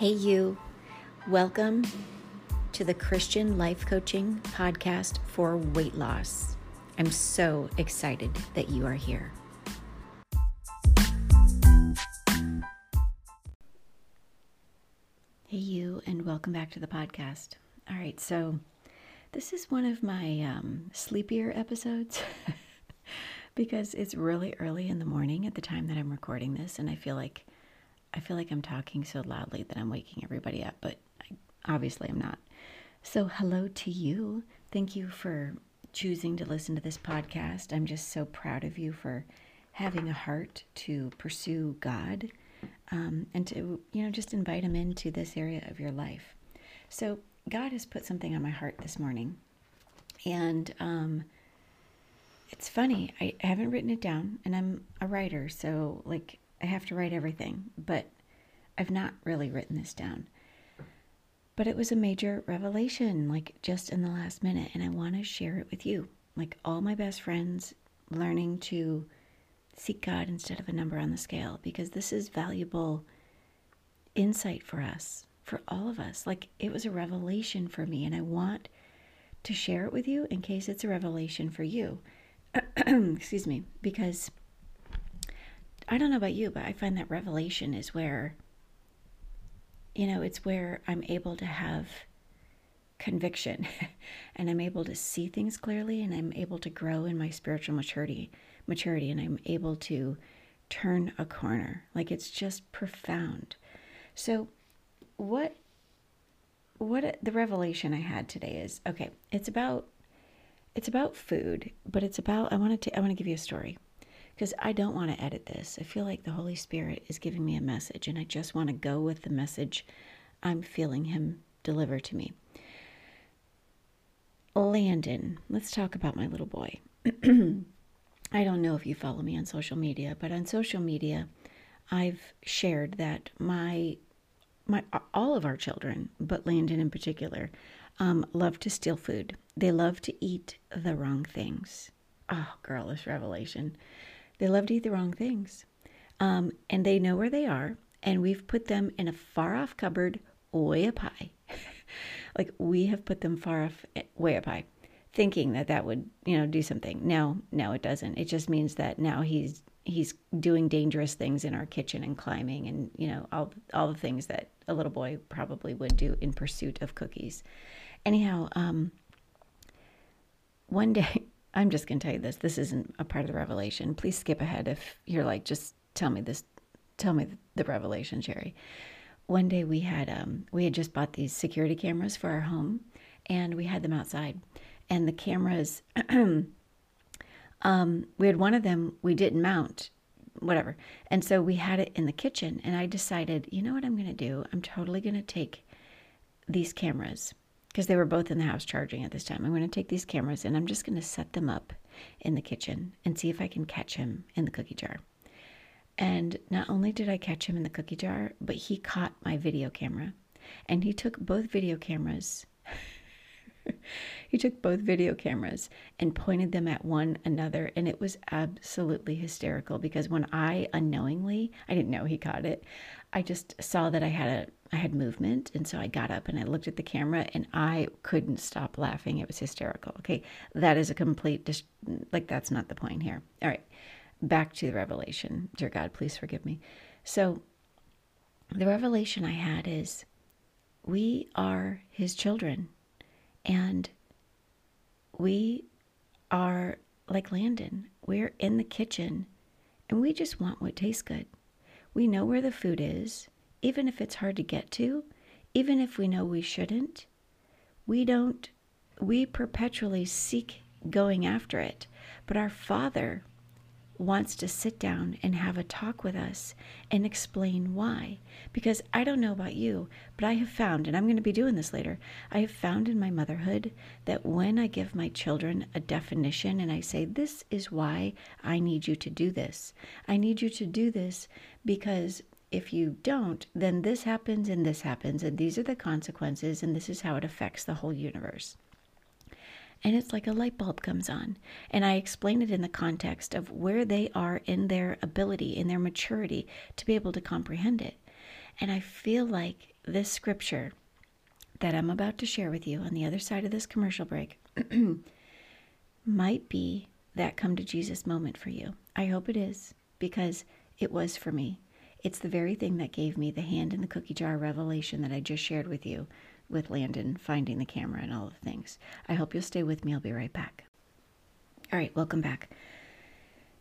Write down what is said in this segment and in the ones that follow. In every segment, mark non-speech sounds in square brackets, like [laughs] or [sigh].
Hey, you. Welcome to the Christian Life Coaching Podcast for Weight Loss. I'm so excited that you are here. Hey, you, and welcome back to the podcast. All right, so this is one of my um, sleepier episodes [laughs] because it's really early in the morning at the time that I'm recording this, and I feel like I feel like I'm talking so loudly that I'm waking everybody up, but I, obviously I'm not. So, hello to you. Thank you for choosing to listen to this podcast. I'm just so proud of you for having a heart to pursue God um, and to, you know, just invite Him into this area of your life. So, God has put something on my heart this morning. And um, it's funny, I haven't written it down, and I'm a writer, so like I have to write everything, but I've not really written this down. But it was a major revelation, like just in the last minute, and I want to share it with you. Like all my best friends learning to seek God instead of a number on the scale, because this is valuable insight for us, for all of us. Like it was a revelation for me, and I want to share it with you in case it's a revelation for you. [clears throat] Excuse me, because I don't know about you, but I find that revelation is where, you know, it's where I'm able to have conviction [laughs] and I'm able to see things clearly and I'm able to grow in my spiritual maturity maturity and I'm able to turn a corner. Like it's just profound. So what what the revelation I had today is okay, it's about it's about food, but it's about I want to I want to give you a story because I don't want to edit this. I feel like the Holy Spirit is giving me a message, and I just want to go with the message I'm feeling Him deliver to me. Landon, let's talk about my little boy. [clears throat] I don't know if you follow me on social media, but on social media, I've shared that my my all of our children, but Landon in particular, um, love to steal food. They love to eat the wrong things. Oh, girl, this revelation. They love to eat the wrong things. Um, and they know where they are, and we've put them in a far off cupboard way up high. [laughs] like we have put them far off, eh, way up high, thinking that that would, you know, do something. No, no, it doesn't. It just means that now he's he's doing dangerous things in our kitchen and climbing and you know all all the things that a little boy probably would do in pursuit of cookies. Anyhow, um, one day [laughs] I'm just going to tell you this. This isn't a part of the revelation. Please skip ahead if you're like, just tell me this, tell me the revelation, Jerry. One day we had um, we had just bought these security cameras for our home, and we had them outside, and the cameras. [clears throat] um, we had one of them we didn't mount, whatever, and so we had it in the kitchen, and I decided, you know what I'm going to do? I'm totally going to take these cameras because they were both in the house charging at this time. I'm going to take these cameras and I'm just going to set them up in the kitchen and see if I can catch him in the cookie jar. And not only did I catch him in the cookie jar, but he caught my video camera. And he took both video cameras. He took both video cameras and pointed them at one another. And it was absolutely hysterical because when I unknowingly, I didn't know he caught it, I just saw that I had a I had movement. And so I got up and I looked at the camera and I couldn't stop laughing. It was hysterical. Okay. That is a complete, dis- like, that's not the point here. All right. Back to the revelation. Dear God, please forgive me. So the revelation I had is we are his children and we are like Landon. We're in the kitchen and we just want what tastes good. We know where the food is even if it's hard to get to, even if we know we shouldn't, we don't, we perpetually seek going after it. But our Father wants to sit down and have a talk with us and explain why. Because I don't know about you, but I have found, and I'm going to be doing this later, I have found in my motherhood that when I give my children a definition and I say, This is why I need you to do this, I need you to do this because if you don't, then this happens and this happens, and these are the consequences, and this is how it affects the whole universe. And it's like a light bulb comes on. And I explain it in the context of where they are in their ability, in their maturity to be able to comprehend it. And I feel like this scripture that I'm about to share with you on the other side of this commercial break [clears throat] might be that come to Jesus moment for you. I hope it is because it was for me. It's the very thing that gave me the hand in the cookie jar revelation that I just shared with you with Landon finding the camera and all the things. I hope you'll stay with me. I'll be right back. All right, welcome back.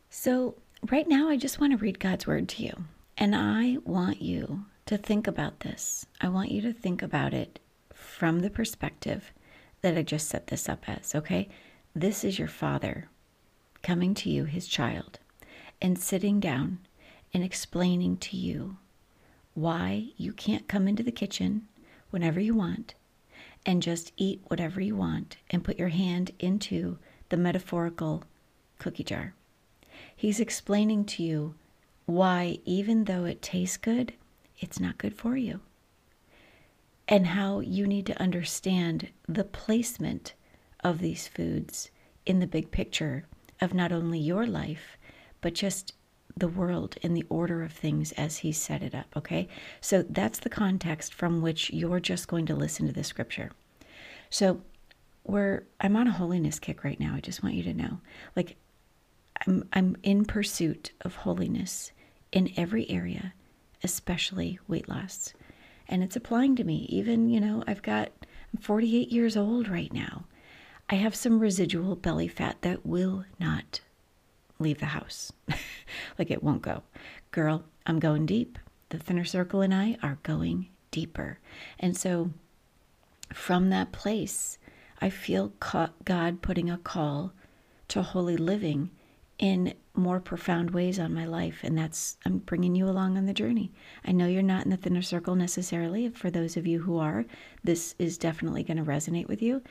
So, right now, I just want to read God's word to you. And I want you to think about this. I want you to think about it from the perspective that I just set this up as, okay? This is your father coming to you, his child, and sitting down and explaining to you why you can't come into the kitchen whenever you want and just eat whatever you want and put your hand into the metaphorical cookie jar. He's explaining to you why, even though it tastes good, it's not good for you. And how you need to understand the placement of these foods in the big picture of not only your life, but just the world in the order of things as he set it up, okay? So that's the context from which you're just going to listen to the scripture. So we're I'm on a holiness kick right now. I just want you to know. Like I'm I'm in pursuit of holiness in every area, especially weight loss. And it's applying to me. Even, you know, I've got I'm 48 years old right now. I have some residual belly fat that will not leave the house. [laughs] like it won't go. Girl, I'm going deep. The thinner circle and I are going deeper. And so from that place, I feel God putting a call to holy living in more profound ways on my life. And that's, I'm bringing you along on the journey. I know you're not in the thinner circle necessarily. For those of you who are, this is definitely going to resonate with you.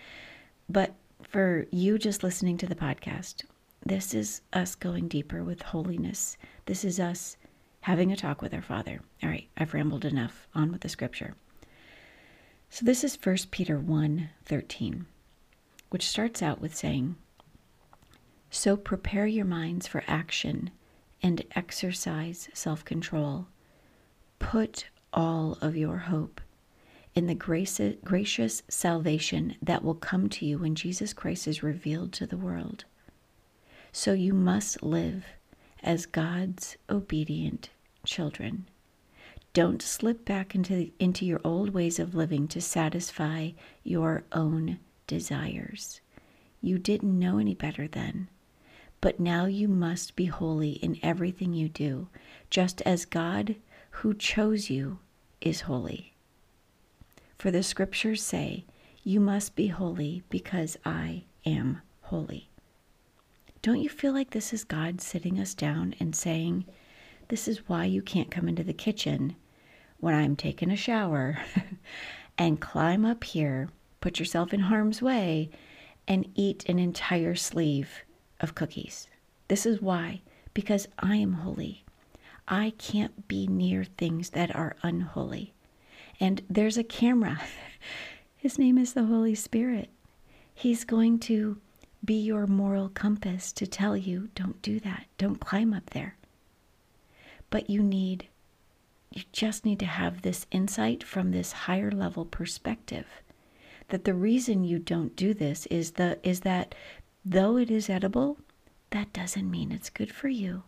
But for you just listening to the podcast, this is us going deeper with holiness. This is us having a talk with our Father. All right, I've rambled enough. On with the scripture. So this is 1 Peter 1 13, which starts out with saying, So prepare your minds for action and exercise self control. Put all of your hope in the gracious salvation that will come to you when Jesus Christ is revealed to the world. So you must live as God's obedient children. Don't slip back into, into your old ways of living to satisfy your own desires. You didn't know any better then, but now you must be holy in everything you do, just as God who chose you is holy. For the scriptures say, You must be holy because I am holy. Don't you feel like this is God sitting us down and saying, This is why you can't come into the kitchen when I'm taking a shower [laughs] and climb up here, put yourself in harm's way, and eat an entire sleeve of cookies? This is why, because I am holy. I can't be near things that are unholy. And there's a camera. [laughs] His name is the Holy Spirit. He's going to be your moral compass to tell you don't do that, don't climb up there. But you need, you just need to have this insight from this higher level perspective that the reason you don't do this is the is that though it is edible that doesn't mean it's good for you.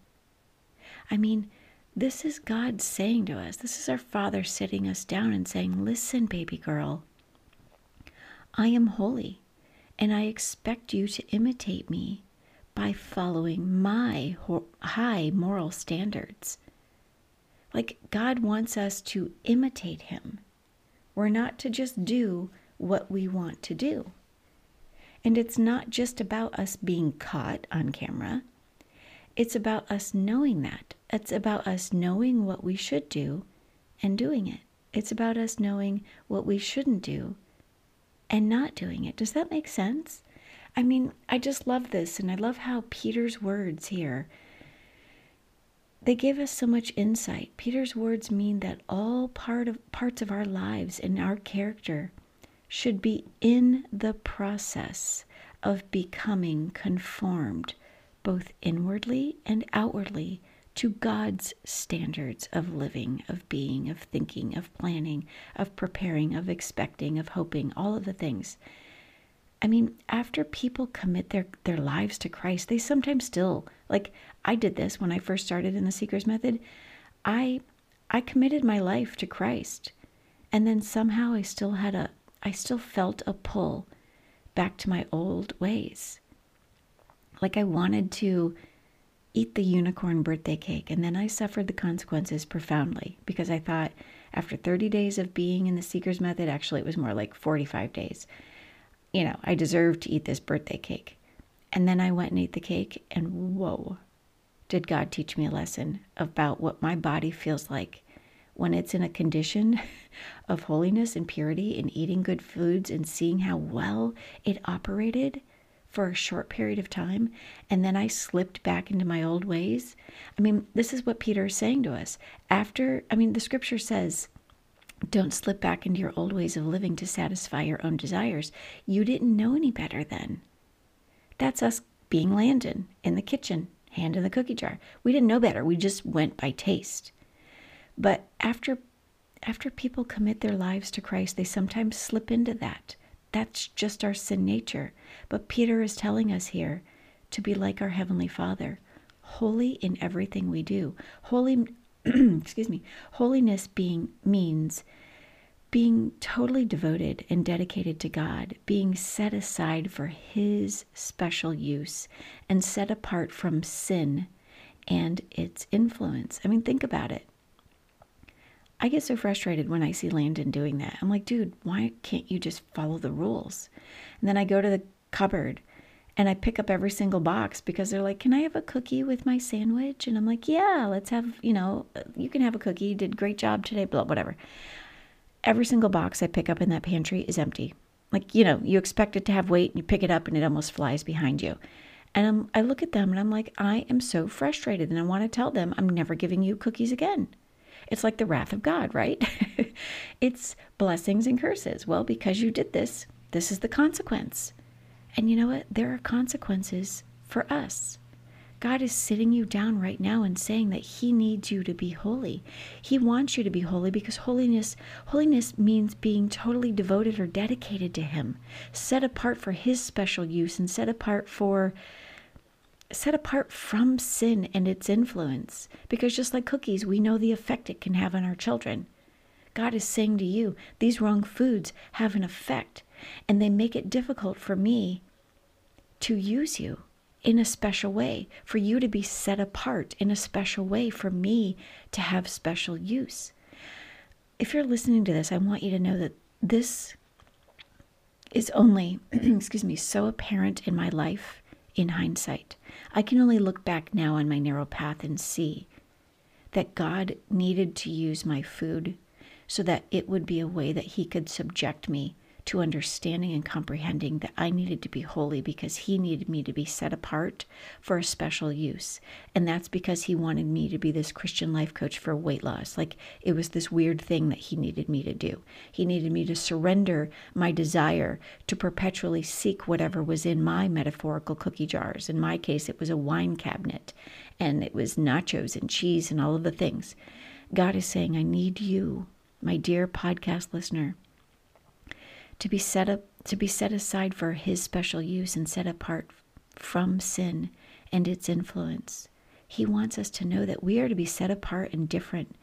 I mean this is god saying to us this is our father sitting us down and saying listen baby girl i am holy and I expect you to imitate me by following my high moral standards. Like God wants us to imitate Him. We're not to just do what we want to do. And it's not just about us being caught on camera. It's about us knowing that. It's about us knowing what we should do and doing it. It's about us knowing what we shouldn't do and not doing it. Does that make sense? I mean, I just love this, and I love how Peter's words here they give us so much insight. Peter's words mean that all part of parts of our lives and our character should be in the process of becoming conformed both inwardly and outwardly to God's standards of living, of being, of thinking, of planning, of preparing, of expecting, of hoping, all of the things. I mean, after people commit their, their lives to Christ, they sometimes still, like I did this when I first started in the Seeker's Method. I I committed my life to Christ. And then somehow I still had a I still felt a pull back to my old ways. Like I wanted to eat the unicorn birthday cake. And then I suffered the consequences profoundly because I thought after 30 days of being in the Seeker's Method, actually, it was more like 45 days, you know, I deserved to eat this birthday cake. And then I went and ate the cake, and whoa, did God teach me a lesson about what my body feels like when it's in a condition [laughs] of holiness and purity and eating good foods and seeing how well it operated for a short period of time and then I slipped back into my old ways. I mean, this is what Peter is saying to us. After, I mean, the scripture says, don't slip back into your old ways of living to satisfy your own desires. You didn't know any better then. That's us being Landon in the kitchen, hand in the cookie jar. We didn't know better. We just went by taste. But after after people commit their lives to Christ, they sometimes slip into that. That's just our sin nature. But Peter is telling us here to be like our Heavenly Father, holy in everything we do. Holy, [clears throat] excuse me, holiness being means being totally devoted and dedicated to God, being set aside for His special use and set apart from sin and its influence. I mean, think about it. I get so frustrated when I see Landon doing that. I'm like, dude, why can't you just follow the rules? And then I go to the cupboard and I pick up every single box because they're like, Can I have a cookie with my sandwich? And I'm like, Yeah, let's have, you know, you can have a cookie. You did great job today, blah, whatever. Every single box I pick up in that pantry is empty. Like, you know, you expect it to have weight and you pick it up and it almost flies behind you. And I'm, I look at them and I'm like, I am so frustrated. And I want to tell them, I'm never giving you cookies again. It's like the wrath of God, right? [laughs] it's blessings and curses. Well, because you did this, this is the consequence. And you know what? There are consequences for us. God is sitting you down right now and saying that he needs you to be holy. He wants you to be holy because holiness holiness means being totally devoted or dedicated to him, set apart for his special use and set apart for set apart from sin and its influence. Because just like cookies, we know the effect it can have on our children. God is saying to you, these wrong foods have an effect, and they make it difficult for me to use you in a special way, for you to be set apart in a special way, for me to have special use. If you're listening to this, I want you to know that this is only, [clears throat] excuse me, so apparent in my life in hindsight. I can only look back now on my narrow path and see that God needed to use my food so that it would be a way that He could subject me to understanding and comprehending that I needed to be holy because He needed me to be set apart for a special use. And that's because He wanted me to be this Christian life coach for weight loss. Like it was this weird thing that He needed me to do. He needed me to surrender my desire to perpetually seek whatever was in my metaphorical cookie jars. In my case, it was a wine cabinet and it was nachos and cheese and all of the things. God is saying, I need you, my dear podcast listener to be set up to be set aside for his special use and set apart from sin and its influence. He wants us to know that we are to be set apart and different.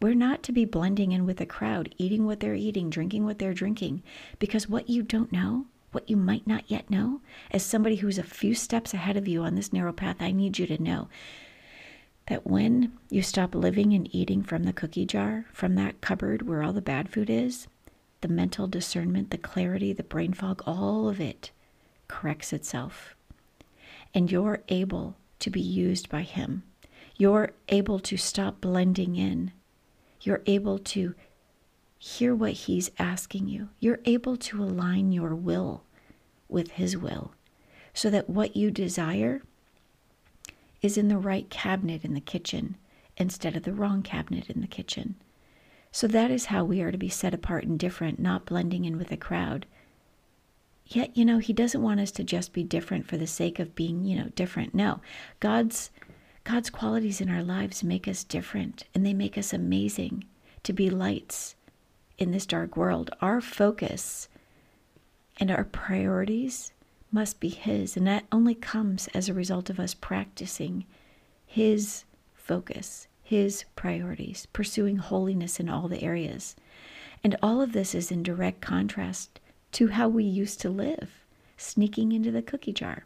We're not to be blending in with the crowd, eating what they're eating, drinking what they're drinking, because what you don't know, what you might not yet know, as somebody who's a few steps ahead of you on this narrow path, I need you to know that when you stop living and eating from the cookie jar, from that cupboard where all the bad food is, the mental discernment, the clarity, the brain fog, all of it corrects itself. And you're able to be used by Him. You're able to stop blending in. You're able to hear what He's asking you. You're able to align your will with His will so that what you desire is in the right cabinet in the kitchen instead of the wrong cabinet in the kitchen. So that is how we are to be set apart and different, not blending in with the crowd. Yet, you know, he doesn't want us to just be different for the sake of being, you know, different. No. God's God's qualities in our lives make us different and they make us amazing to be lights in this dark world. Our focus and our priorities must be His, and that only comes as a result of us practicing His focus, His priorities, pursuing holiness in all the areas. And all of this is in direct contrast to how we used to live, sneaking into the cookie jar.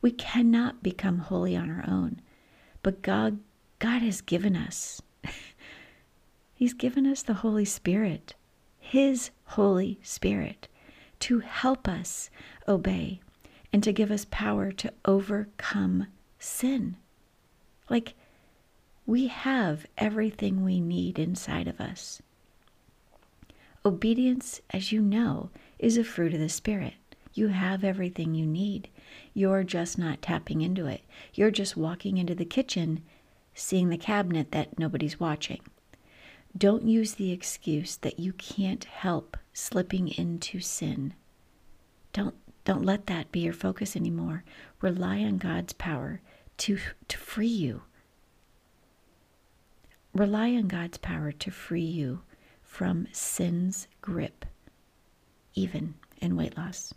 We cannot become holy on our own, but God, God has given us. [laughs] He's given us the Holy Spirit, His Holy Spirit, to help us obey and to give us power to overcome sin. Like, we have everything we need inside of us. Obedience, as you know, is a fruit of the Spirit. You have everything you need. You're just not tapping into it. You're just walking into the kitchen, seeing the cabinet that nobody's watching. Don't use the excuse that you can't help slipping into sin. Don't don't let that be your focus anymore. Rely on God's power to, to free you. Rely on God's power to free you from sin's grip, even in weight loss.